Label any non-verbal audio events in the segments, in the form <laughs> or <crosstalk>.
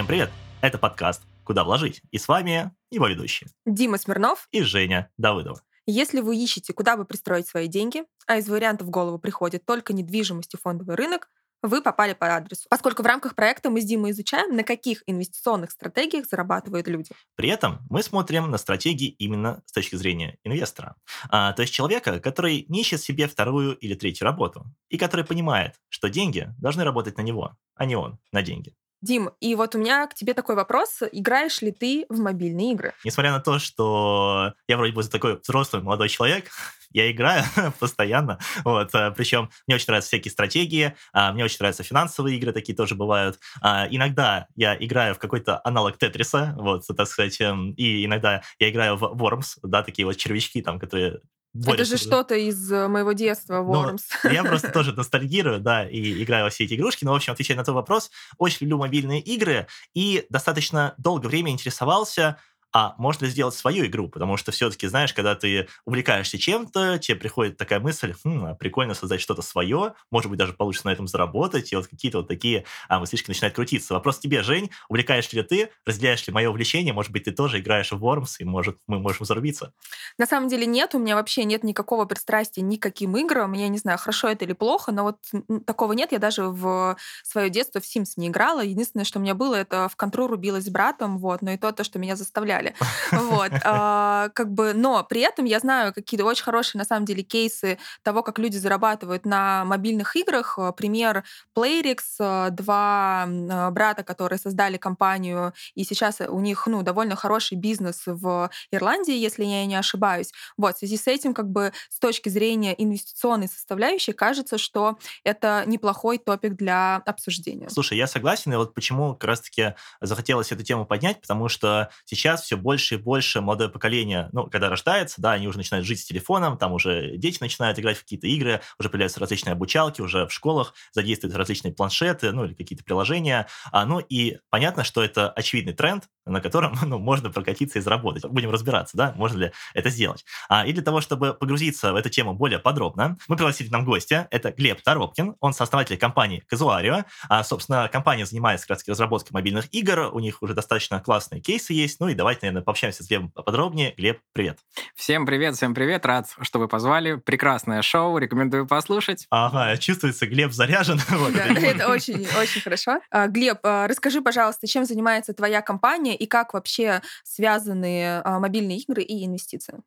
Всем привет! Это подкаст «Куда вложить?» И с вами его ведущие Дима Смирнов и Женя Давыдова. Если вы ищете, куда бы пристроить свои деньги, а из вариантов в голову приходит только недвижимость и фондовый рынок, вы попали по адресу. Поскольку в рамках проекта мы с Димой изучаем, на каких инвестиционных стратегиях зарабатывают люди. При этом мы смотрим на стратегии именно с точки зрения инвестора. А, то есть человека, который не ищет себе вторую или третью работу, и который понимает, что деньги должны работать на него, а не он на деньги. Дим, и вот у меня к тебе такой вопрос. Играешь ли ты в мобильные игры? Несмотря на то, что я вроде бы такой взрослый молодой человек, <laughs> я играю <laughs> постоянно. Вот, э, причем мне очень нравятся всякие стратегии, а, мне очень нравятся финансовые игры, такие тоже бывают. А, иногда я играю в какой-то аналог Тетриса, вот, так сказать, эм, и иногда я играю в Worms, да, такие вот червячки там, которые это же что-то из э, моего детства, Worms. Ну, <laughs> я просто тоже ностальгирую, да, и играю во все эти игрушки. Но, в общем, отвечая на твой вопрос, очень люблю мобильные игры и достаточно долгое время интересовался а можно сделать свою игру, потому что все-таки, знаешь, когда ты увлекаешься чем-то, тебе приходит такая мысль, хм, а прикольно создать что-то свое, может быть, даже получится на этом заработать, и вот какие-то вот такие а, мыслишки начинают крутиться. Вопрос тебе, Жень, увлекаешь ли ты, разделяешь ли мое увлечение, может быть, ты тоже играешь в Worms, и может, мы можем зарубиться? На самом деле нет, у меня вообще нет никакого пристрастия ни к каким играм, я не знаю, хорошо это или плохо, но вот такого нет, я даже в свое детство в Sims не играла, единственное, что у меня было, это в контру рубилась с братом, вот, но и то, то, что меня заставляли далее. Вот. А, как бы, но при этом я знаю какие-то очень хорошие, на самом деле, кейсы того, как люди зарабатывают на мобильных играх. Пример Playrix, два брата, которые создали компанию, и сейчас у них, ну, довольно хороший бизнес в Ирландии, если я не ошибаюсь. Вот, в связи с этим, как бы, с точки зрения инвестиционной составляющей, кажется, что это неплохой топик для обсуждения. Слушай, я согласен, и вот почему как раз-таки захотелось эту тему поднять, потому что сейчас все больше и больше молодое поколение, ну, когда рождается, да, они уже начинают жить с телефоном, там уже дети начинают играть в какие-то игры, уже появляются различные обучалки, уже в школах задействуют различные планшеты, ну, или какие-то приложения. А, ну, и понятно, что это очевидный тренд, на котором <laughs> ну, можно прокатиться и заработать. Будем разбираться, да, можно ли это сделать. А, и для того, чтобы погрузиться в эту тему более подробно, мы пригласили к нам гостя. Это Глеб Торопкин, он сооснователь компании Казуарио. А, собственно, компания занимается как раз разработкой мобильных игр, у них уже достаточно классные кейсы есть. Ну и давайте наверное, пообщаемся с Глебом подробнее. Глеб, привет. Всем привет, всем привет. Рад, что вы позвали. Прекрасное шоу, рекомендую послушать. Ага, чувствуется, Глеб заряжен. <laughs> Да, это очень, очень хорошо. А, Глеб, а, расскажи, пожалуйста, чем занимается твоя компания и как вообще связаны а, мобильные игры и инвестиции?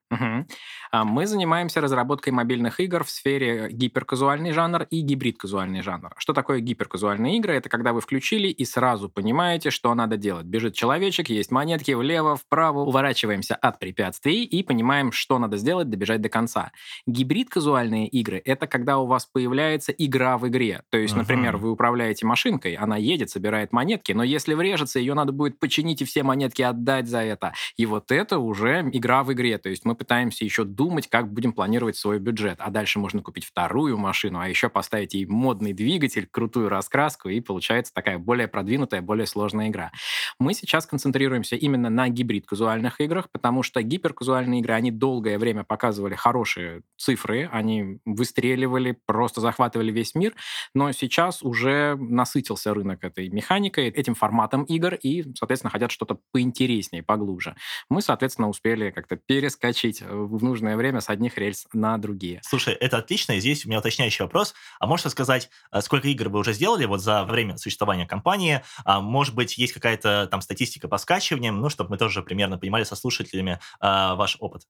Мы занимаемся разработкой мобильных игр в сфере гиперказуальный жанр и гибрид-казуальный жанр. Что такое гиперказуальные игры? Это когда вы включили и сразу понимаете, что надо делать. Бежит человечек, есть монетки влево, вправо, уворачиваемся от препятствий и понимаем, что надо сделать, добежать до конца. Гибрид-казуальные игры — это когда у вас появляется игра в игре. То есть, uh-huh. например, вы управляете машинкой, она едет, собирает монетки, но если врежется, ее надо будет починить и все монетки отдать за это. И вот это уже игра в игре. То есть мы пытаемся еще думать, как будем планировать свой бюджет. А дальше можно купить вторую машину, а еще поставить ей модный двигатель, крутую раскраску, и получается такая более продвинутая, более сложная игра. Мы сейчас концентрируемся именно на гибрид гибрид-казуальных играх, потому что гиперказуальные игры, они долгое время показывали хорошие цифры, они выстреливали, просто захватывали весь мир, но сейчас уже насытился рынок этой механикой, этим форматом игр, и, соответственно, хотят что-то поинтереснее, поглубже. Мы, соответственно, успели как-то перескочить в нужное время с одних рельс на другие. Слушай, это отлично, и здесь у меня уточняющий вопрос. А можешь сказать, а сколько игр вы уже сделали вот за время существования компании? А, может быть, есть какая-то там статистика по скачиваниям, ну, чтобы мы тоже примерно понимали со слушателями э, ваш опыт?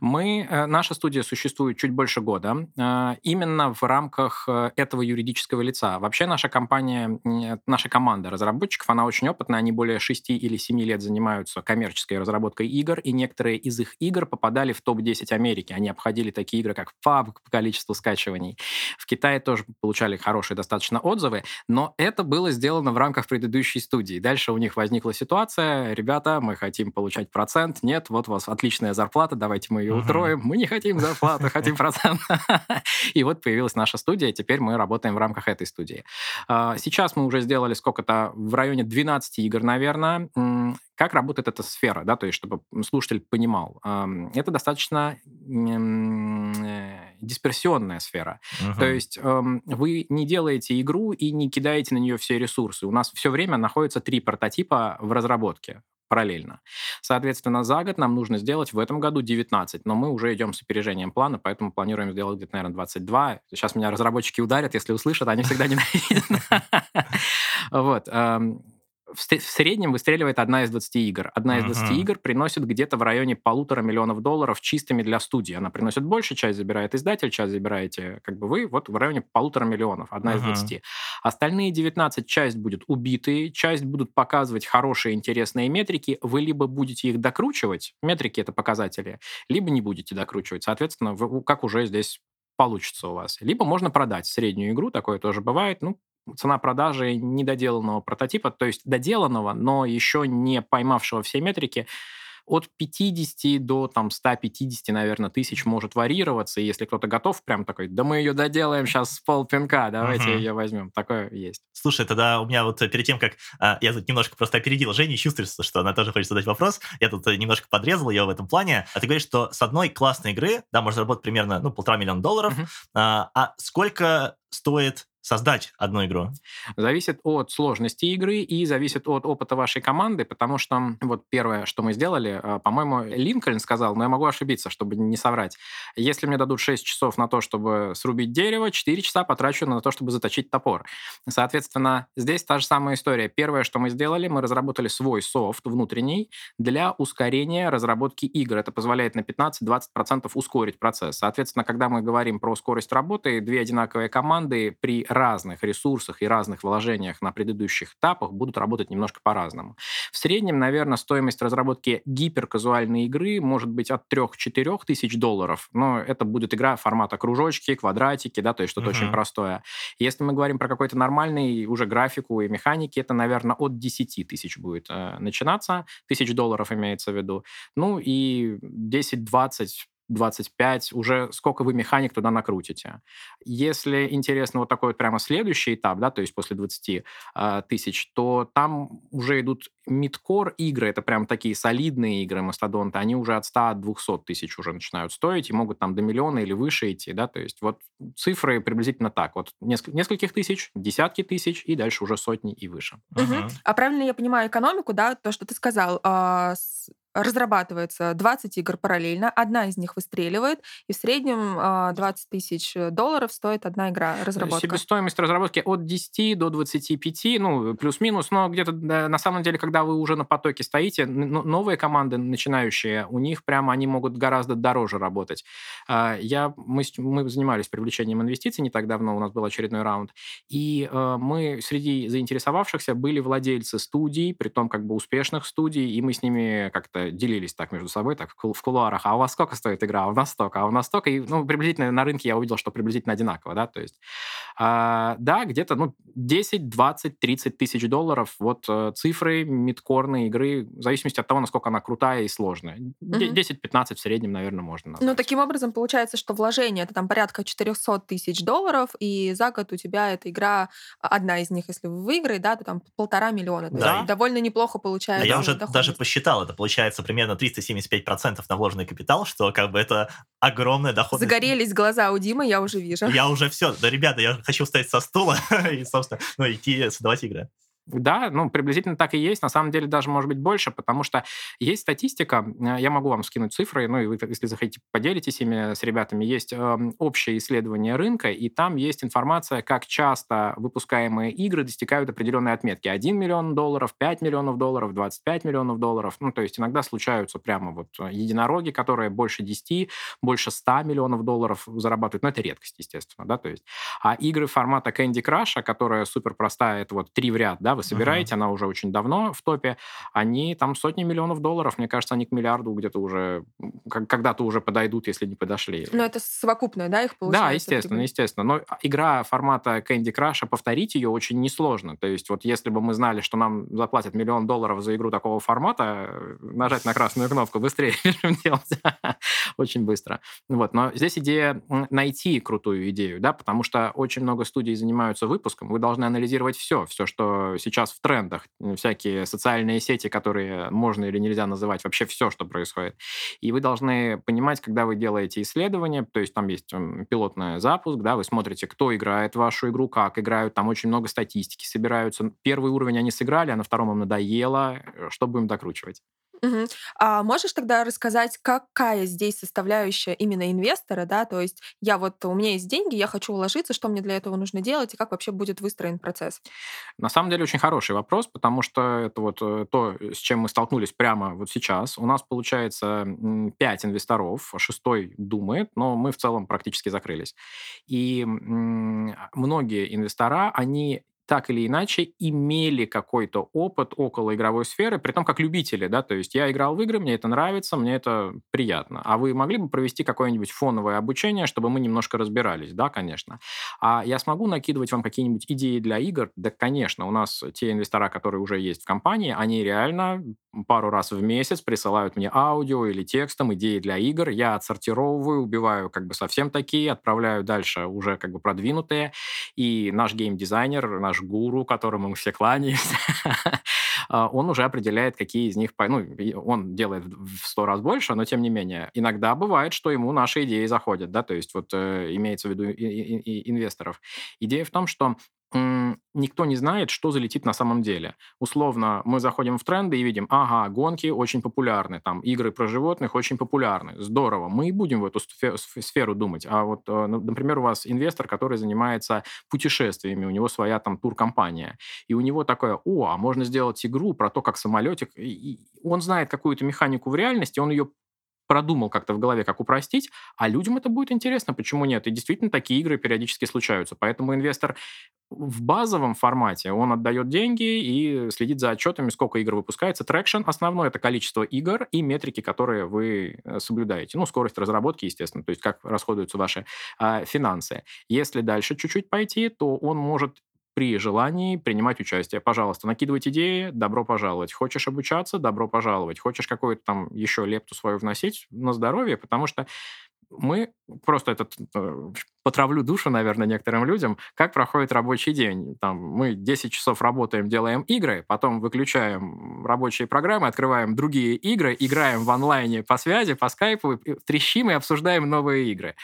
Мы, э, наша студия существует чуть больше года, э, именно в рамках э, этого юридического лица. Вообще наша компания, наша команда разработчиков, она очень опытная, они более 6 или 7 лет занимаются коммерческой разработкой игр, и некоторые из их игр попадали в топ-10 Америки. Они обходили такие игры, как PUBG по количеству скачиваний. В Китае тоже получали хорошие достаточно отзывы, но это было сделано в рамках предыдущей студии. Дальше у них возникла ситуация, ребята, мы хотим хотим получать процент. Нет, вот у вас отличная зарплата, давайте мы ее утроим. Мы не хотим зарплату, хотим процент. <laughs> И вот появилась наша студия, теперь мы работаем в рамках этой студии. А, сейчас мы уже сделали сколько-то, в районе 12 игр, наверное. Как работает эта сфера, да, то есть чтобы слушатель понимал. Это достаточно э, дисперсионная сфера. Угу. То есть вы не делаете игру и не кидаете на нее все ресурсы. У нас все время находится три прототипа в разработке параллельно. Соответственно, за год нам нужно сделать в этом году 19, но мы уже идем с опережением плана, поэтому планируем сделать где-то, наверное, 22. Сейчас меня разработчики ударят, если услышат, они всегда <laughs> ненавидят. Вот. В, среднем выстреливает одна из 20 игр. Одна из 20 uh-huh. игр приносит где-то в районе полутора миллионов долларов чистыми для студии. Она приносит больше, часть забирает издатель, часть забираете как бы вы. Вот в районе полутора миллионов, одна uh-huh. из 20. Остальные 19 часть будут убитые, часть будут показывать хорошие, интересные метрики. Вы либо будете их докручивать, метрики это показатели, либо не будете докручивать. Соответственно, вы, как уже здесь получится у вас. Либо можно продать среднюю игру, такое тоже бывает. Ну, цена продажи недоделанного прототипа, то есть доделанного, но еще не поймавшего все метрики, от 50 до там 150, наверное, тысяч может варьироваться. И если кто-то готов, прям такой, да мы ее доделаем сейчас с полпинка, давайте uh-huh. ее возьмем. Такое есть. Слушай, тогда у меня вот перед тем, как а, я тут немножко просто опередил Женю, чувствуется, что она тоже хочет задать вопрос. Я тут немножко подрезал ее в этом плане. А ты говоришь, что с одной классной игры, да, можно заработать примерно, ну, полтора миллиона долларов. Uh-huh. А, а сколько стоит создать одну игру? Зависит от сложности игры и зависит от опыта вашей команды, потому что вот первое, что мы сделали, э, по-моему, Линкольн сказал, но я могу ошибиться, чтобы не соврать. Если мне дадут 6 часов на то, чтобы срубить дерево, 4 часа потрачу на то, чтобы заточить топор. Соответственно, здесь та же самая история. Первое, что мы сделали, мы разработали свой софт внутренний для ускорения разработки игр. Это позволяет на 15-20% ускорить процесс. Соответственно, когда мы говорим про скорость работы, две одинаковые команды при разных ресурсах и разных вложениях на предыдущих этапах будут работать немножко по-разному. В среднем, наверное, стоимость разработки гиперказуальной игры может быть от 3-4 тысяч долларов, но это будет игра формата кружочки, квадратики, да, то есть что-то uh-huh. очень простое. Если мы говорим про какой-то нормальный уже графику и механики, это, наверное, от 10 тысяч будет э, начинаться, тысяч долларов имеется в виду. Ну и 10-20 25, уже сколько вы механик туда накрутите. Если интересно вот такой вот прямо следующий этап, да, то есть после 20 э, а, тысяч, то там уже идут мидкор игры, это прям такие солидные игры мастодонты, они уже от 100-200 тысяч уже начинают стоить и могут там до миллиона или выше идти, да, то есть вот цифры приблизительно так, вот несколько, нескольких тысяч, десятки тысяч и дальше уже сотни и выше. Угу. А правильно я понимаю экономику, да, то, что ты сказал, э, разрабатывается 20 игр параллельно, одна из них выстреливает, и в среднем 20 а, тысяч долларов стоит одна игра э, разработка. Себестоимость разработки от 10 до 25, ну, плюс-минус, но где-то на самом деле, когда вы уже на потоке стоите, новые команды начинающие, у них прямо они могут гораздо дороже работать. А, я, мы, мы занимались привлечением инвестиций не так давно, у нас был очередной раунд, и э, мы среди заинтересовавшихся были владельцы студий, при том как бы успешных студий, и мы с ними как-то как-то делились так между собой, так в кулуарах, а у вас сколько стоит игра, а у нас столько, а у нас столько, и, ну, приблизительно на рынке я увидел, что приблизительно одинаково, да, то есть, а, да, где-то, ну, 10, 20, 30 тысяч долларов, вот э, цифры мидкорные игры, в зависимости от того, насколько она крутая и сложная. Mm-hmm. 10-15 в среднем, наверное, можно назвать. Ну, таким образом, получается, что вложение это там порядка 400 тысяч долларов, и за год у тебя эта игра, одна из них, если вы выиграете, да, то там полтора миллиона. Да. довольно неплохо получается. А я уже даже посчитал, это получается получается примерно 375% на вложенный капитал, что как бы это огромная доходность. Загорелись глаза у Димы, я уже вижу. Я уже все. Да, ребята, я хочу встать со стула <laughs> и, собственно, ну, идти создавать игры. Да, ну, приблизительно так и есть. На самом деле даже может быть больше, потому что есть статистика, э, я могу вам скинуть цифры, ну, и вы, если захотите, поделитесь ими с ребятами. Есть э, общее исследование рынка, и там есть информация, как часто выпускаемые игры достигают определенной отметки. 1 миллион долларов, 5 миллионов долларов, 25 миллионов долларов. Ну, то есть иногда случаются прямо вот э, единороги, которые больше 10, больше 100 миллионов долларов зарабатывают. Но это редкость, естественно, да, то есть. А игры формата Candy Crush, которая супер простая, это вот три в ряд, да, вы собираете, uh-huh. она уже очень давно в топе, они там сотни миллионов долларов, мне кажется, они к миллиарду где-то уже, когда-то уже подойдут, если не подошли. Но это совокупное, да, их получается? Да, естественно, естественно. Но игра формата Candy Crush, повторить ее очень несложно. То есть вот если бы мы знали, что нам заплатят миллион долларов за игру такого формата, нажать на красную кнопку, быстрее <laughs> делать. очень быстро. Вот. Но здесь идея найти крутую идею, да, потому что очень много студий занимаются выпуском, вы должны анализировать все, все, что сейчас в трендах всякие социальные сети, которые можно или нельзя называть, вообще все, что происходит. И вы должны понимать, когда вы делаете исследование, то есть там есть пилотный запуск, да, вы смотрите, кто играет вашу игру, как играют, там очень много статистики собираются. Первый уровень они сыграли, а на втором им надоело, э, что будем докручивать. Мгм. А можешь тогда рассказать, какая здесь составляющая именно инвестора, да? То есть я вот, у меня есть деньги, я хочу уложиться, что мне для этого нужно делать и как вообще будет выстроен процесс? На самом деле очень хороший вопрос, потому что это вот э, то, с чем мы столкнулись прямо вот сейчас. У нас получается пять инвесторов, шестой думает, но мы в целом практически закрылись. И многие инвестора, они так или иначе имели какой-то опыт около игровой сферы, при том как любители, да, то есть я играл в игры, мне это нравится, мне это приятно. А вы могли бы провести какое-нибудь фоновое обучение, чтобы мы немножко разбирались? Да, конечно. А я смогу накидывать вам какие-нибудь идеи для игр? Да, конечно. У нас те инвестора, которые уже есть в компании, они реально пару раз в месяц присылают мне аудио или текстом идеи для игр, я отсортировываю, убиваю как бы совсем такие, отправляю дальше уже как бы продвинутые, и наш геймдизайнер, наш гуру, которому мы все кланяемся, <laughs> а, он уже определяет, какие из них... Ну, он делает в сто раз больше, но тем не менее. Иногда бывает, что ему наши идеи заходят, да, то есть вот э, имеется в виду инвесторов. Идея в том, что никто не знает, что залетит на самом деле. Условно, мы заходим в тренды и видим, ага, гонки очень популярны, там, игры про животных очень популярны. Здорово, мы и будем в эту сферу думать. А вот, э, например, у вас инвестор, который занимается путешествиями, у него своя там туркомпания, и у него такое, о, а можно сделать игру про то, как самолетик... И он знает какую-то механику в реальности, он ее продумал как-то в голове, как упростить, а людям это будет интересно, почему нет? И действительно такие игры периодически случаются. Поэтому инвестор в базовом формате, он отдает деньги и следит за отчетами, сколько игр выпускается. Traction основное это количество игр и метрики, которые вы э, соблюдаете. Ну, скорость разработки, естественно, то есть как расходуются ваши э, финансы. Если дальше чуть-чуть пойти, то он может при желании принимать участие. Пожалуйста, накидывать идеи, добро пожаловать. Хочешь обучаться, добро пожаловать. Хочешь какую-то там еще лепту свою вносить на здоровье, потому что мы просто этот э, потравлю душу, наверное, некоторым людям, как проходит рабочий день. Там мы 10 часов работаем, делаем игры, потом выключаем рабочие программы, открываем другие игры, играем в онлайне по связи, по скайпу, трещим и обсуждаем новые игры.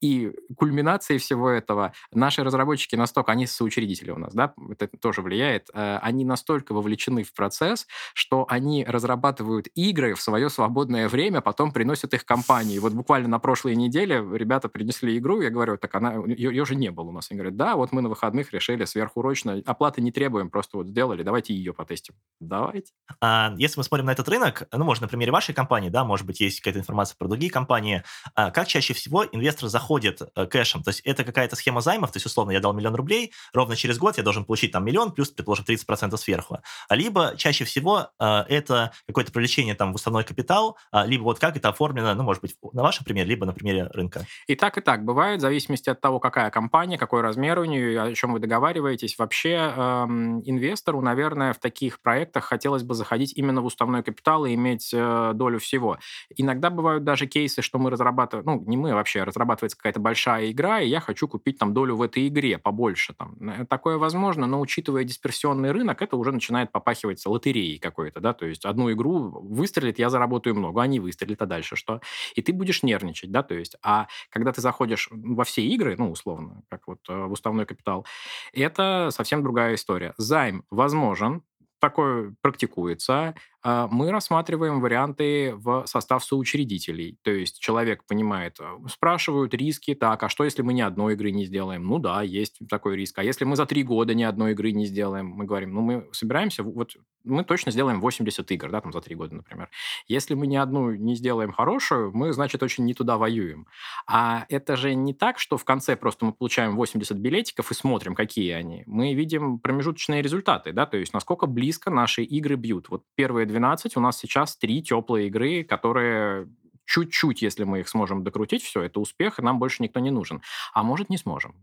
И кульминацией всего этого наши разработчики настолько, они соучредители у нас, да, это тоже влияет, э, они настолько вовлечены в процесс, что они разрабатывают игры в свое свободное время, потом приносят их компании. Вот буквально на прошлой неделе ребята принесли игру, я говорю, так она, ее, ее же не было у нас. Они говорят, да, вот мы на выходных решили сверхурочно, оплаты не требуем, просто вот сделали, давайте ее потестим. Давайте. А, если мы смотрим на этот рынок, ну, может, на примере вашей компании, да, может быть, есть какая-то информация про другие компании, а, как чаще всего инвестор заходит а, кэшем? То есть это какая-то схема займов, то есть, условно, я дал миллион рублей, ровно через год я должен получить там миллион, плюс, предположим, 30% сверху. А либо чаще всего а, это какое-то привлечение там в уставной капитал, а, либо вот как это оформлено, ну, может быть, на вашем примере, либо на примере рынка. И так, и так бывает, в зависимости от того, какая компания, какой размер у нее, о чем вы договариваетесь. Вообще эм, инвестору, наверное, в таких проектах хотелось бы заходить именно в уставной капитал и иметь э, долю всего. Иногда бывают даже кейсы, что мы разрабатываем, ну, не мы а вообще, разрабатывается какая-то большая игра, и я хочу купить там долю в этой игре побольше. Там. Э, такое возможно, но учитывая дисперсионный рынок, это уже начинает попахивать лотереей какой-то, да, то есть одну игру выстрелит, я заработаю много, а не выстрелит, а дальше что? И ты будешь нервничать, да, то есть, а когда ты заходишь во все игры, ну, условно, как вот э, в уставной капитал, это совсем другая история. Займ возможен, такое практикуется, мы рассматриваем варианты в состав соучредителей. То есть человек понимает, э, спрашивают риски, так, а что, если мы ни одной игры не сделаем? Ну да, есть такой риск. А если мы за три года ни одной игры не сделаем? Мы говорим, ну мы собираемся, вот мы точно сделаем 80 игр, да, там за три года, например. Если мы ни одну не сделаем хорошую, мы, значит, очень не туда воюем. А это же не так, что в конце просто мы получаем 80 билетиков и смотрим, какие они. Мы видим промежуточные результаты, да, то есть насколько близко наши игры бьют. Вот первые 12 у нас сейчас три теплые игры, которые чуть-чуть, если мы их сможем докрутить, все, это успех, и нам больше никто не нужен. А может, не сможем.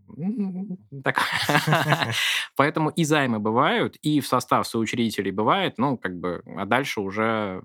<laughs> Поэтому и займы бывают, и в состав соучредителей бывает, ну, как бы, а дальше уже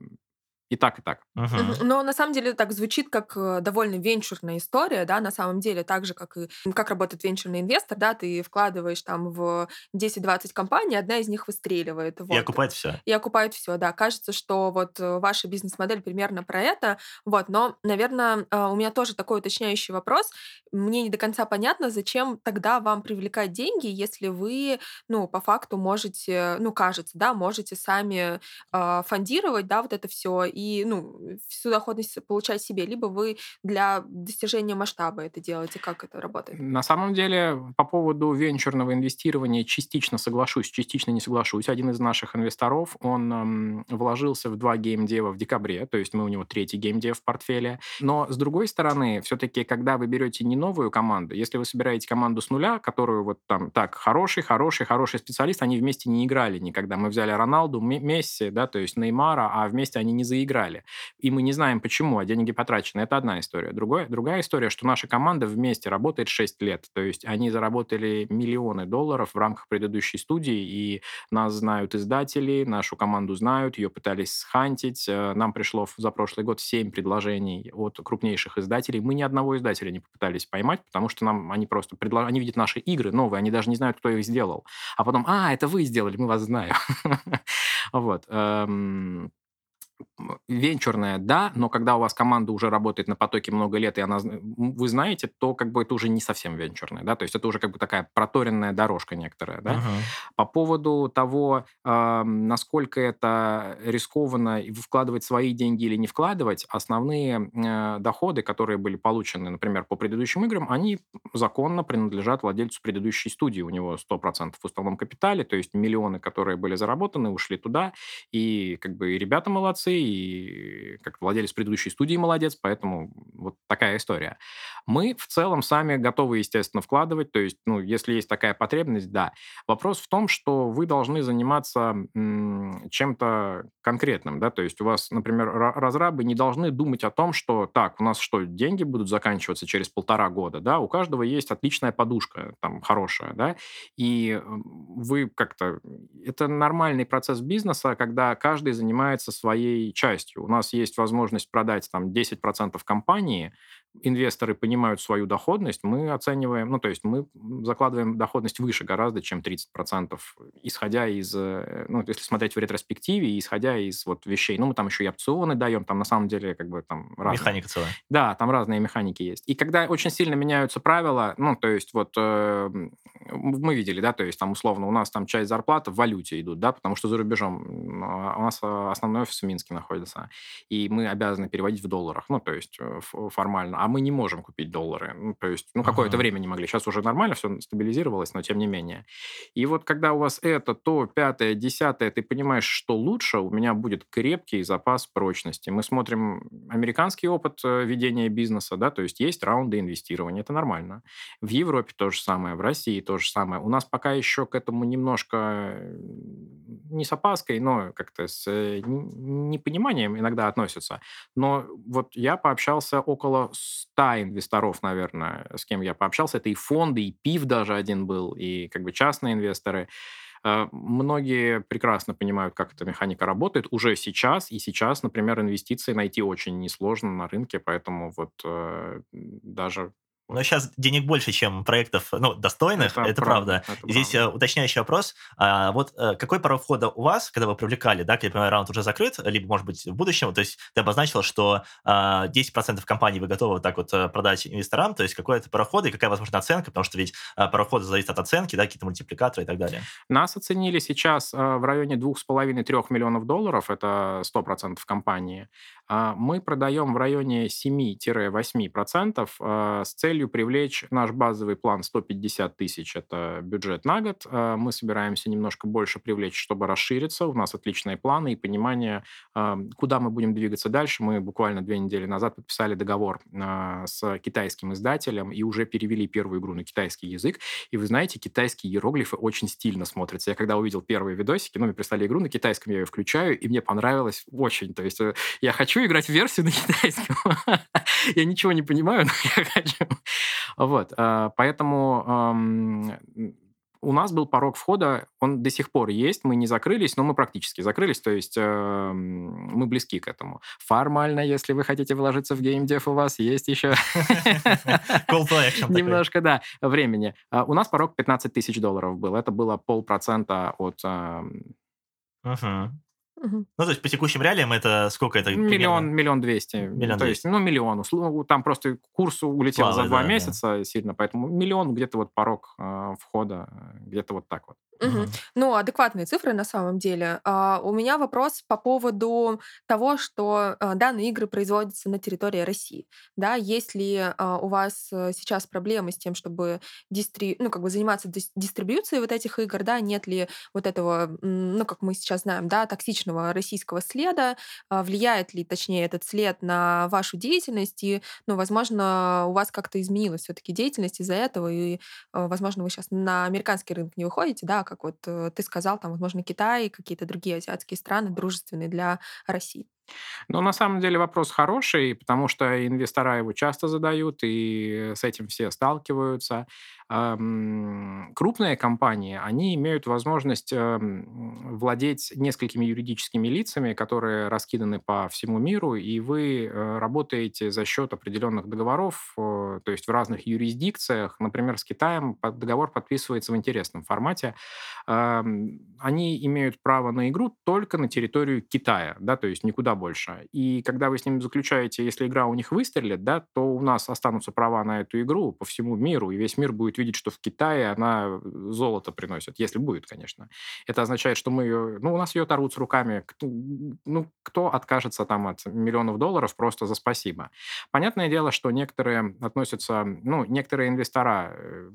И так, и так. Мгм. Но на самом деле так звучит как э, довольно венчурная история, да, на самом деле, так же, как и как работает венчурный инвестор, да, ты вкладываешь там в 10-20 компаний, одна из них выстреливает. И Вот. окупает все. и окупает все, да. Кажется, что вот э, ваша бизнес-модель примерно про это, вот. Но, наверное, э, у меня тоже такой уточняющий вопрос. Мне не до конца понятно, зачем тогда вам привлекать деньги, если вы, ну, по факту можете, ну, кажется, да, можете сами э, фондировать, да, вот это все и, ну, всю доходность получать себе, либо вы для достижения масштаба это делаете, как это работает? На самом деле, по поводу венчурного инвестирования частично соглашусь, частично не соглашусь. Один из наших инвесторов, он эм, вложился в два геймдева в декабре, то есть мы у него третий геймдев в портфеле. Но, с другой стороны, все-таки, когда вы берете не новую команду, если вы собираете команду с нуля, которую вот там, так, хороший, хороший, хороший специалист, они вместе не играли никогда. Мы взяли Роналду, Месси, да, то есть Неймара, а вместе они не заиграли. И мы не знаем почему, а деньги потрачены. Это одна история. Другое, другая история, что наша команда вместе работает 6 лет. То есть они заработали миллионы долларов в рамках предыдущей студии, и нас знают издатели, нашу команду знают, ее пытались схантить. Э, Нам пришло за прошлый год 7 предложений от крупнейших издателей. Мы ни одного издателя не попытались поймать, потому что нам они просто предла... они видят наши игры новые, они даже не знают, кто их сделал. А потом, а, это вы сделали, мы вас знаем. <laughs> Вот. Венчурная, да, но когда у вас команда уже работает на потоке много лет, и она, вы знаете, то как бы это уже не совсем венчурная, да, то есть это уже как бы такая проторенная дорожка некоторая, да. Мгм. По поводу того, ам, насколько это рискованно вкладывать свои деньги или не вкладывать, основные э, доходы, которые были получены, например, по предыдущим играм, они законно принадлежат владельцу предыдущей студии. У него 100% в уставном капитале, то есть миллионы, которые были заработаны, ушли туда. И как бы и ребята молодцы, и как владелец предыдущей студии молодец, поэтому вот такая история. Мы в целом сами готовы, естественно, вкладывать, то есть, ну, если есть такая потребность, да. Вопрос в том, что вы должны заниматься чем-то конкретным, да, то есть у вас, например, ра- разрабы не должны думать о том, что так, у нас что, деньги будут заканчиваться через полтора года, да, у каждого есть отличная подушка, там, хорошая, да, и м, вы как-то... Это нормальный процесс бизнеса, когда каждый занимается своей частью. У нас есть возможность продать там 10% компании, инвесторы понимают свою доходность, мы оцениваем, ну, то есть мы закладываем доходность выше гораздо, чем 30%, исходя из, э, ну, если смотреть в ретроспективе, исходя из вот вещей. Ну, мы там еще и опционы даем, там на самом деле как бы там разные. Механика целая. Да, там разные механики есть. И когда очень сильно меняются правила, ну, то есть вот э, мы видели, да, то есть там условно у нас там часть зарплаты в валюте идут, да, потому что за рубежом м, а у нас э, основной офис в Минске находится, и мы обязаны переводить в долларах, ну, то есть э, формально, а мы не можем купить доллары, ну, то есть, ну, какое-то Мгм. время не могли, сейчас уже нормально все стабилизировалось, но тем не менее. И вот когда у вас это, то, пятое, десятое, ты понимаешь, что лучше, у меня будет крепкий запас прочности. Мы смотрим американский опыт э, ведения бизнеса, да, то есть есть раунды инвестирования, это нормально. В Европе то же самое, в России то же самое. У нас пока еще к этому немножко э, не с опаской, но как-то с э, непониманием иногда относятся. Но вот я пообщался около 100 инвесторов, наверное, с кем я пообщался. Это и фонды, и ПИВ даже один был, и как бы частные инвесторы. Э, Многие прекрасно понимают, как эта механика работает уже сейчас, и сейчас, например, инвестиции найти очень несложно на рынке, поэтому вот э, даже... Но сейчас денег больше, чем проектов, ну, достойных, это, правда. это И Здесь правда. э, уточняющий вопрос. А, вот э, какой порог входа у вас, когда вы привлекали, да, когда, например, раунд уже закрыт, либо, может быть, в будущем, то есть ты обозначил, что а, 10% компаний вы готовы вот так вот э, продать инвесторам, то есть какой это порог входа и какая возможна оценка, потому что ведь а, порог входа зависит от оценки, да, какие-то мультипликаторы и так далее. Нас оценили сейчас в районе 2,5-3 миллионов долларов, это 100% компании. А Мы продаем в районе 7-8% э, с целью привлечь наш базовый план 150 тысяч, это бюджет на год. Э, Мы собираемся немножко больше привлечь, чтобы расшириться. У нас отличные планы и понимание, э, куда мы будем двигаться дальше. Мы буквально две недели назад подписали договор э, с китайским издателем и уже перевели первую игру на китайский язык. И вы знаете, китайские иероглифы очень стильно смотрятся. Я когда увидел первые видосики, ну, мне прислали игру на китайском, я ее включаю, и мне понравилось очень. То есть я хочу играть в версию на китайском. <laughs> Я ничего не понимаю, но я хочу. Вот. э, Поэтому у нас был порог входа, он до сих пор есть, мы не закрылись, но мы практически закрылись, то есть э, мы близки к этому. Формально, если вы хотите вложиться в геймдев, у вас есть еще <laughs> немножко, да, времени. А, у нас порог 15 тысяч долларов был, это было полпроцента от Угу. Ну, то есть по текущим реалиям это сколько это? Миллион, миллион двести. Миллион то есть, ну, миллион. Там просто курс улетел Плавый, за два да, месяца да. сильно, поэтому миллион где-то вот порог э, входа, где-то вот так вот. Угу. Ну, адекватные цифры на самом деле. А, у меня вопрос по поводу того, что а, данные игры производятся на территории России. Да, есть ли а, у вас э, сейчас проблемы с тем, чтобы дистри... ну, как бы заниматься дис- дистрибьюцией вот этих игр, да, нет ли вот этого, ну, как мы сейчас знаем, да, токсичного российского следа, а, влияет ли, точнее, этот след на вашу деятельность, и, ну, возможно, у вас как-то изменилась все-таки деятельность из-за этого, и, а, возможно, вы сейчас на американский рынок не выходите, да, как вот э, ты сказал, там, возможно, Китай и какие-то другие азиатские страны, дружественные для России? Ну, на самом деле вопрос хороший, потому что инвестора его часто задают, и с этим все сталкиваются. Крупные компании, они имеют возможность эм, владеть несколькими юридическими лицами, которые раскиданы по всему миру, и вы э, работаете за счет определенных договоров, э, то есть в разных юрисдикциях. Например, с Китаем договор подписывается в интересном формате. Они имеют право на игру только на территорию Китая, да, то есть никуда больше. И когда вы с ними заключаете, если игра у них выстрелит, да, то у нас останутся права на эту игру по всему миру, и весь мир будет будет видеть, что в Китае она э, золото приносит, если будет, конечно. Это означает, что мы ее... Ну, у нас ее оторвут с руками. Ну, кто откажется там от миллионов долларов просто за спасибо? Понятное дело, что некоторые относятся... Ну, некоторые инвестора э,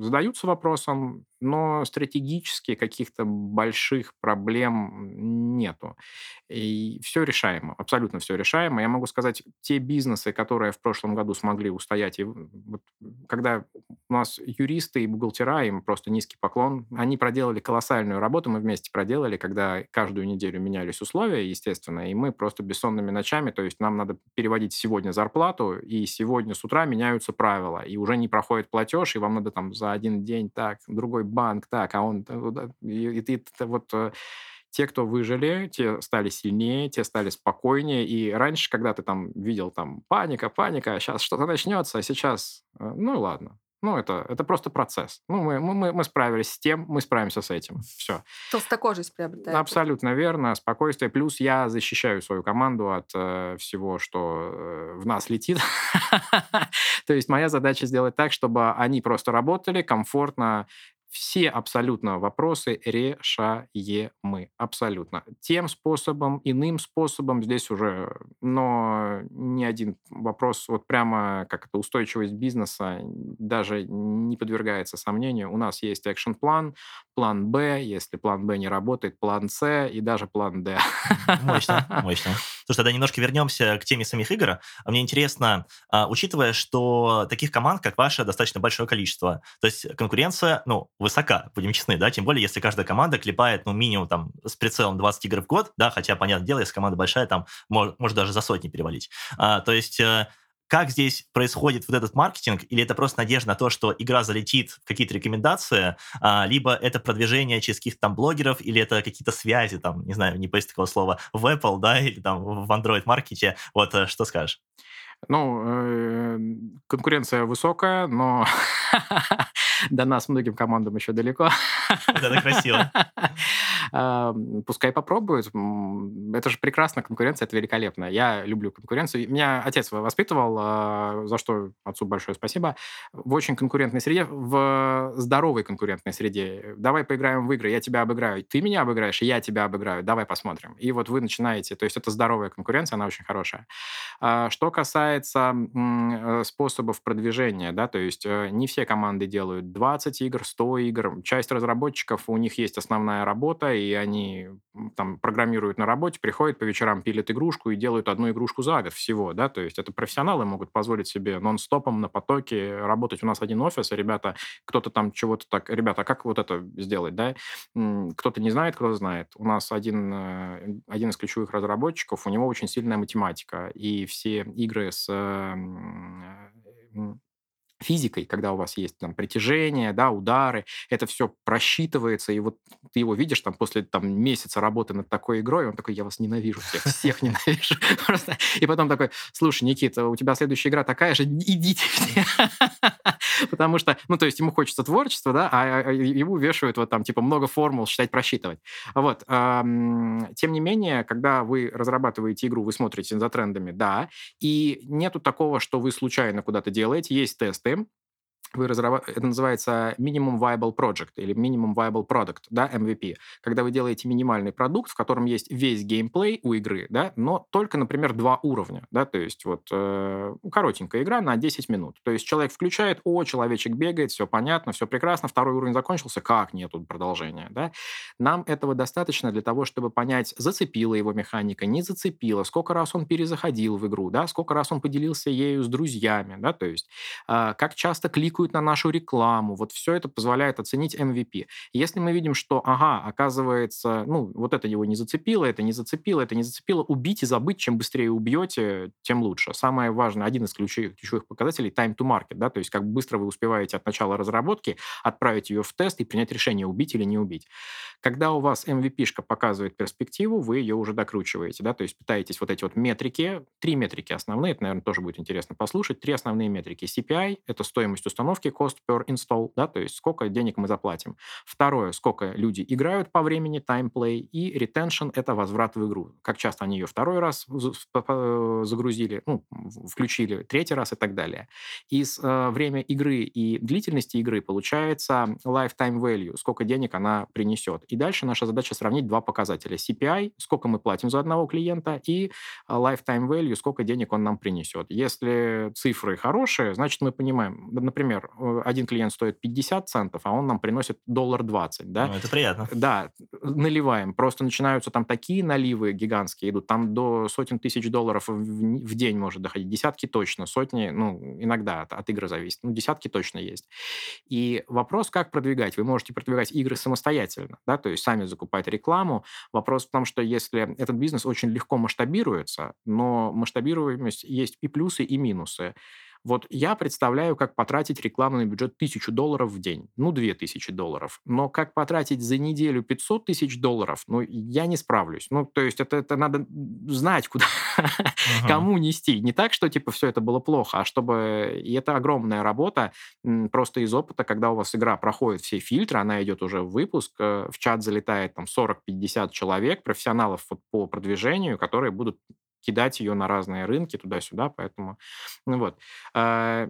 задаются вопросом, но стратегически каких-то больших проблем нету. И все решаемо, абсолютно все решаемо. Я могу сказать, те бизнесы, которые в прошлом году смогли устоять, и вот, когда у нас юристы и бухгалтера, им просто низкий поклон, они проделали колоссальную работу, мы вместе проделали, когда каждую неделю менялись условия, естественно, и мы просто бессонными ночами, то есть нам надо переводить сегодня зарплату, и сегодня с утра меняются правила, и уже не проходит платеж, и вам надо там за один день так, другой банк так, а он... И, и, вот э, те, кто выжили, те стали сильнее, те стали спокойнее. И раньше, когда ты там видел там паника, паника, сейчас что-то начнется, а сейчас, э, ну ладно, ну, это, это просто процесс. Ну, мы, мы, мы справились с тем, мы справимся с этим. Все. Толстокожесть приобретает. Абсолютно верно. Спокойствие. Плюс я защищаю свою команду от э, всего, что э, в нас летит. <laughs> То есть моя задача сделать так, чтобы они просто работали комфортно, все абсолютно вопросы решаемы. Абсолютно. Тем способом, иным способом здесь уже, но ни один вопрос, вот прямо как это устойчивость бизнеса даже не подвергается сомнению. У нас есть экшн-план, план Б, если план Б не работает, план С и даже план Д. Мощно, <laughs> мощно. Слушай, тогда немножко вернемся к теме самих игр. А мне интересно, а, учитывая, что таких команд, как ваша, достаточно большое количество, то есть конкуренция, ну, высока, будем честны, да, тем более, если каждая команда клепает, ну, минимум там с прицелом 20 игр в год, да, хотя, понятное дело, если команда большая, там может, может даже за сотни перевалить. А, то есть э, как здесь происходит вот этот маркетинг, или это просто надежда на то, что игра залетит в какие-то рекомендации, а, либо это продвижение через каких-то там блогеров, или это какие-то связи, там, не знаю, не появится такого слова, в Apple, да, или там в Android-маркете, вот э, что скажешь? Ну, э, конкуренция высокая, но <laughs> до нас многим командам еще далеко. Это красиво. <laughs> Пускай попробуют. Это же прекрасно, конкуренция, это великолепно. Я люблю конкуренцию. Меня отец воспитывал, а, за что отцу большое спасибо, в очень конкурентной среде, в здоровой конкурентной среде. Давай поиграем в игры, я тебя обыграю, ты меня обыграешь, я тебя обыграю, давай посмотрим. И вот вы начинаете, то есть это здоровая конкуренция, она очень хорошая. А, что касается э, способов продвижения, да, то есть э, не все команды делают 20 игр, 100 игр. Часть разработчиков, у них есть основная работа, и они там программируют на работе, приходят по вечерам, пилят игрушку и делают одну игрушку за год всего, да, то есть это профессионалы могут позволить себе нон-стопом на потоке работать. У нас один офис, ребята, кто-то там чего-то так, ребята, а как вот это сделать, да? Кто-то не знает, кто-то знает. У нас один, э, один из ключевых разработчиков, у него очень сильная математика, и все игры с физикой, когда у вас есть там притяжение, да, удары, это все просчитывается, и вот ты его видишь там после там месяца работы над такой игрой, он такой, я вас ненавижу всех, всех ненавижу. <laughs> Просто. И потом такой, слушай, Никита, у тебя следующая игра такая же, идите все. <laughs> Потому что, ну, то есть ему хочется творчества, да, а, а ему вешают вот там типа много формул считать, просчитывать. Вот. Тем не менее, когда вы разрабатываете игру, вы смотрите за трендами, да, и нету такого, что вы случайно куда-то делаете, есть them вы разрабатываете, это называется Minimum Viable Project или Minimum Viable Product, да, MVP, когда вы делаете минимальный продукт, в котором есть весь геймплей у игры, да, но только, например, два уровня, да, то есть вот э, коротенькая игра на 10 минут. То есть человек включает, о, человечек бегает, все понятно, все прекрасно, второй уровень закончился, как нету продолжения, да. Нам этого достаточно для того, чтобы понять, зацепила его механика, не зацепила, сколько раз он перезаходил в игру, да, сколько раз он поделился ею с друзьями, да, то есть э, как часто кликают кликают на нашу рекламу. Вот все это позволяет оценить MVP. Если мы видим, что, ага, оказывается, ну, вот это его не зацепило, это не зацепило, это не зацепило, убить и забыть, чем быстрее убьете, тем лучше. Самое важное, один из ключевых, ключевых показателей – time to market, да, то есть как быстро вы успеваете от начала разработки отправить ее в тест и принять решение, убить или не убить. Когда у вас MVP-шка показывает перспективу, вы ее уже докручиваете, да, то есть пытаетесь вот эти вот метрики, три метрики основные, это, наверное, тоже будет интересно послушать, три основные метрики. CPI – это стоимость установки, cost per install, да, то есть сколько денег мы заплатим. Второе – сколько люди играют по времени, time play, и retention – это возврат в игру. Как часто они ее второй раз загрузили, ну, включили, третий раз и так далее. Из э, время игры и длительности игры получается lifetime value, сколько денег она принесет. И дальше наша задача сравнить два показателя. CPI, сколько мы платим за одного клиента, и а, lifetime value, сколько денег он нам принесет. Если цифры хорошие, значит, мы понимаем, например, э, один клиент стоит 50 центов, а он нам приносит доллар 20, да? Ну, это приятно. Да, наливаем. Просто начинаются там такие наливы гигантские идут, там до сотен тысяч долларов в, в день может доходить, десятки точно, сотни, ну, иногда от, от игры зависит, ну, десятки точно есть. И вопрос, как продвигать. Вы можете продвигать игры самостоятельно, да, то есть сами закупать рекламу. Вопрос в том, что если этот бизнес очень легко масштабируется, но масштабируемость есть и плюсы, и минусы. Вот я представляю, как потратить рекламный бюджет тысячу долларов в день, ну, две тысячи долларов. Но как потратить за неделю 500 тысяч долларов, ну, я не справлюсь. Ну, то есть это, это надо знать, куда, <laughs> кому нести. Не так, что, типа, все это было плохо, а чтобы... И это огромная работа просто из опыта, когда у вас игра проходит все фильтры, она идет уже в выпуск, э, в чат залетает там 40-50 человек, профессионалов по продвижению, которые будут кидать ее на разные рынки туда-сюда, поэтому, ну вот. А,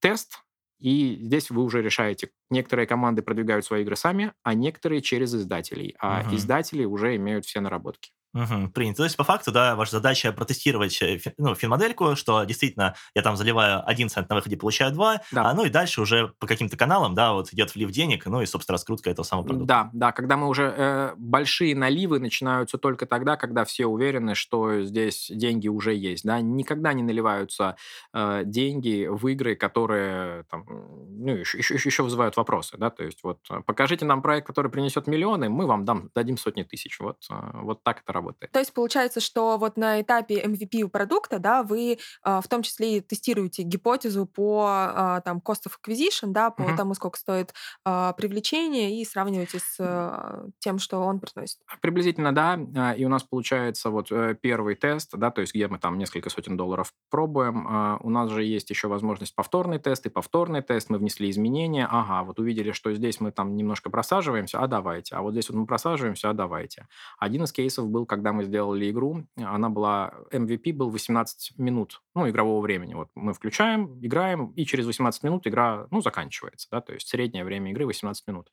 тест, и здесь вы уже решаете. Некоторые команды продвигают свои игры сами, а некоторые через издателей. А uh-huh. издатели уже имеют все наработки. Угу, принято. То есть, по факту, да, ваша задача протестировать э, ну, финмодельку, что действительно я там заливаю один цент на выходе, получаю два, да. а, ну и дальше уже по каким-то каналам, да, вот идет влив денег, ну и, собственно, раскрутка этого самого продукта. Да, да, когда мы уже... Э, большие наливы начинаются только тогда, когда все уверены, что здесь деньги уже есть, да, никогда не наливаются э, деньги в игры, которые там, ну, еще, еще, еще вызывают вопросы, да, то есть вот э, покажите нам проект, который принесет миллионы, мы вам дам, дадим сотни тысяч, вот, э, вот так это работает работает. То есть получается, что вот на этапе MVP у продукта, да, вы э, в том числе и тестируете гипотезу по э, там cost of acquisition, да, по угу. тому, сколько стоит э, привлечение, и сравниваете с э, тем, что он приносит. Приблизительно, да. И у нас получается вот первый тест, да, то есть где мы там несколько сотен долларов пробуем. У нас же есть еще возможность повторный тест и повторный тест. Мы внесли изменения. Ага, вот увидели, что здесь мы там немножко просаживаемся, а давайте. А вот здесь вот мы просаживаемся, а давайте. Один из кейсов был, когда мы сделали игру, она была, MVP был 18 минут, ну, игрового времени. Вот мы включаем, играем, и через 18 минут игра, ну, заканчивается, да, то есть среднее время игры 18 минут.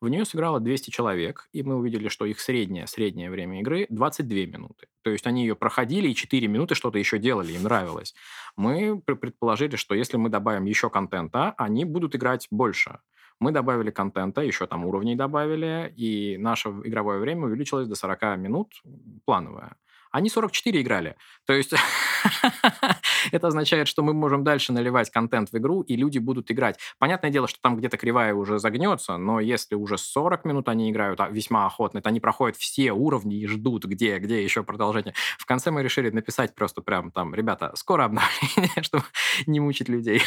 В нее сыграло 200 человек, и мы увидели, что их среднее, среднее время игры 22 минуты. То есть они ее проходили и 4 минуты что-то еще делали, им нравилось. Мы предположили, что если мы добавим еще контента, они будут играть больше. Мы добавили контента, еще там уровней добавили, и наше игровое время увеличилось до 40 минут плановое. Они 44 играли. То есть <laughs> Это означает, что мы можем дальше наливать контент в игру, и люди будут играть. Понятное дело, что там где-то кривая уже загнется, но если уже 40 минут они играют а весьма охотно, то они проходят все уровни и ждут, где, где еще продолжение. В конце мы решили написать просто прям там, ребята, скоро обновление, <laughs> чтобы не мучить людей.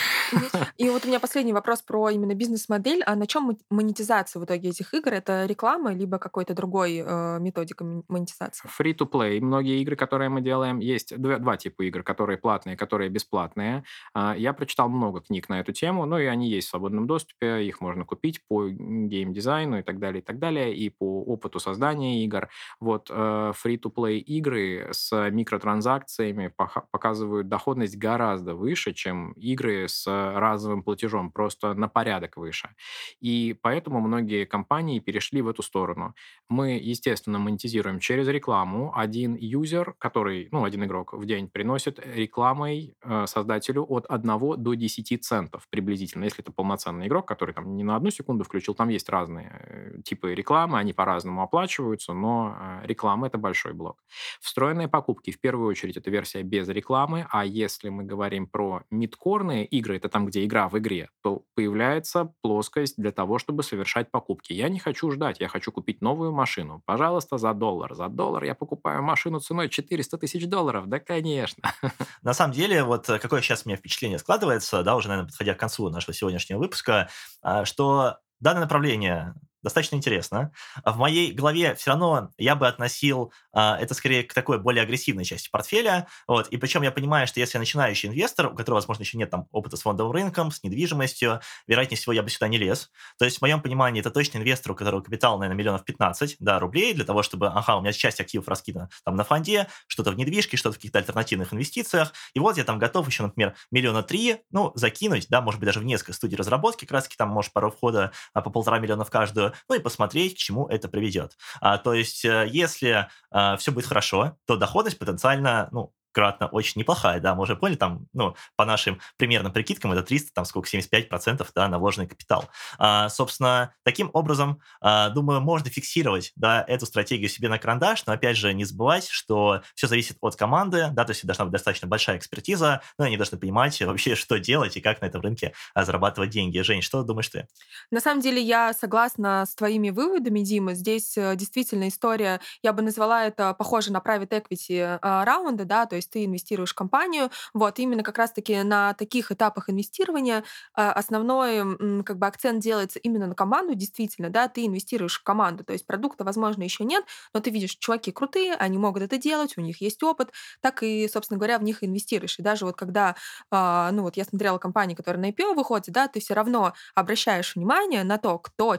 И вот у меня последний вопрос про именно бизнес-модель. А на чем монетизация в итоге этих игр? Это реклама, либо какой-то другой э, методика монетизации? Free-to-play. Многие игры, которые мы делаем, есть два, два типа игр, которые платные, которые бесплатные. А, я прочитал много книг на эту тему, ну и они есть в свободном доступе, их можно купить по геймдизайну и так далее, и так далее, и по опыту создания игр. Вот э, free-to-play игры с микротранзакциями показывают доходность гораздо выше, чем игры с разовым платежом, просто на порядок выше. И поэтому многие компании перешли в эту сторону. Мы, естественно, монетизируем через рекламу. Один юзер, который, ну, один игрок в день приносит рекламой э, создателю от 1 до 10 центов приблизительно. Если это полноценный игрок, который там не на одну секунду включил, там есть разные э, типы рекламы, они по-разному оплачиваются, но э, реклама — это большой блок. Встроенные покупки, в первую очередь, это версия без рекламы, а если мы говорим про мидкорные игры, это там, где игра в игре, то появляется плоскость для того, чтобы совершать покупки. Я не хочу ждать, я хочу купить новую машину. Пожалуйста, за доллар. За доллар я покупаю машину ценой 400 тысяч долларов. Да, конечно. На самом деле, вот э, какое сейчас у меня впечатление складывается, да, уже, наверное, подходя к концу нашего сегодняшнего выпуска, а, что данное направление достаточно интересно. А в моей голове все равно я бы относил а, это скорее к такой более агрессивной части портфеля. Вот. И причем я понимаю, что если я начинающий инвестор, у которого, возможно, еще нет там опыта с фондовым рынком, с недвижимостью, вероятнее всего, я бы сюда не лез. То есть, в моем понимании, это точно инвестор, у которого капитал, наверное, миллионов 15 да, рублей для того, чтобы, ага, у меня часть активов раскидана там на фонде, что-то в недвижке, что-то в каких-то альтернативных инвестициях. И вот я там готов еще, например, миллиона три, ну, закинуть, да, может быть, даже в несколько студий разработки, таки там, может, пару входа а, по полтора миллиона в каждую, ну и посмотреть, к чему это приведет. А, то есть, э, если а, все будет хорошо, то доходность потенциально, ну, кратно очень неплохая, да, мы уже поняли, там, ну, по нашим примерным прикидкам, это 300, там, сколько, 75%, да, на вложенный капитал. А, собственно, таким образом, а, думаю, можно фиксировать, да, эту стратегию себе на карандаш, но, опять же, не забывать, что все зависит от команды, да, то есть должна быть достаточно большая экспертиза, но они должны понимать вообще, <laughs> что делать и как на этом рынке а, зарабатывать деньги. Жень, что думаешь ты? На самом деле, я согласна с твоими выводами, Дима. Здесь э, действительно история, я бы назвала это похоже на private equity а, раунда, да, то есть есть ты инвестируешь в компанию. Вот именно как раз-таки на таких этапах инвестирования а, основной как бы акцент делается именно на команду, действительно, да, ты инвестируешь в команду, то есть продукта, возможно, еще нет, но ты видишь, чуваки крутые, они могут это делать, у них есть опыт, так и, собственно говоря, в них инвестируешь. И даже вот когда, а, ну вот я смотрела компании, которые на IPO выходят, да, ты все равно обращаешь внимание на то, кто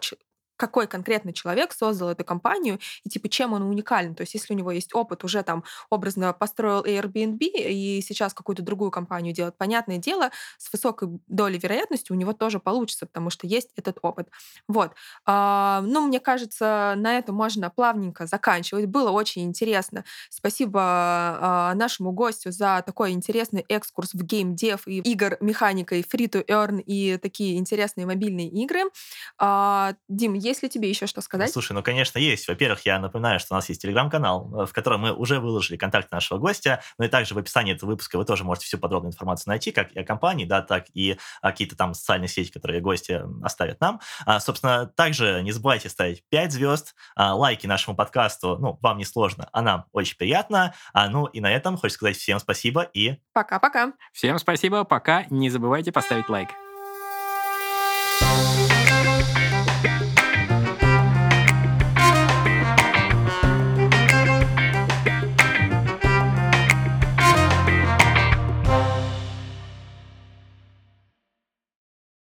какой конкретно человек создал эту компанию и типа чем он уникален. То есть если у него есть опыт, уже там образно построил Airbnb и сейчас какую-то другую компанию делает, понятное дело, с высокой долей вероятности у него тоже получится, потому что есть этот опыт. Вот. А, ну, мне кажется, на этом можно плавненько заканчивать. Было очень интересно. Спасибо а, нашему гостю за такой интересный экскурс в геймдев и игр механикой free to earn и такие интересные мобильные игры. А, Дим, есть ли тебе еще что сказать? Слушай, ну, конечно, есть. Во-первых, я напоминаю, что у нас есть телеграм-канал, э, в котором мы уже выложили контакты нашего гостя, ну и также в описании этого выпуска вы тоже можете всю подробную информацию найти, как и о компании, да, так и какие-то там социальные сети, которые гости оставят нам. А, собственно, также не забывайте ставить 5 звезд, а, лайки нашему подкасту, ну, вам не сложно, а нам очень приятно. А, ну и на этом хочу сказать всем спасибо и... Пока-пока. Всем спасибо, пока. Не забывайте поставить лайк.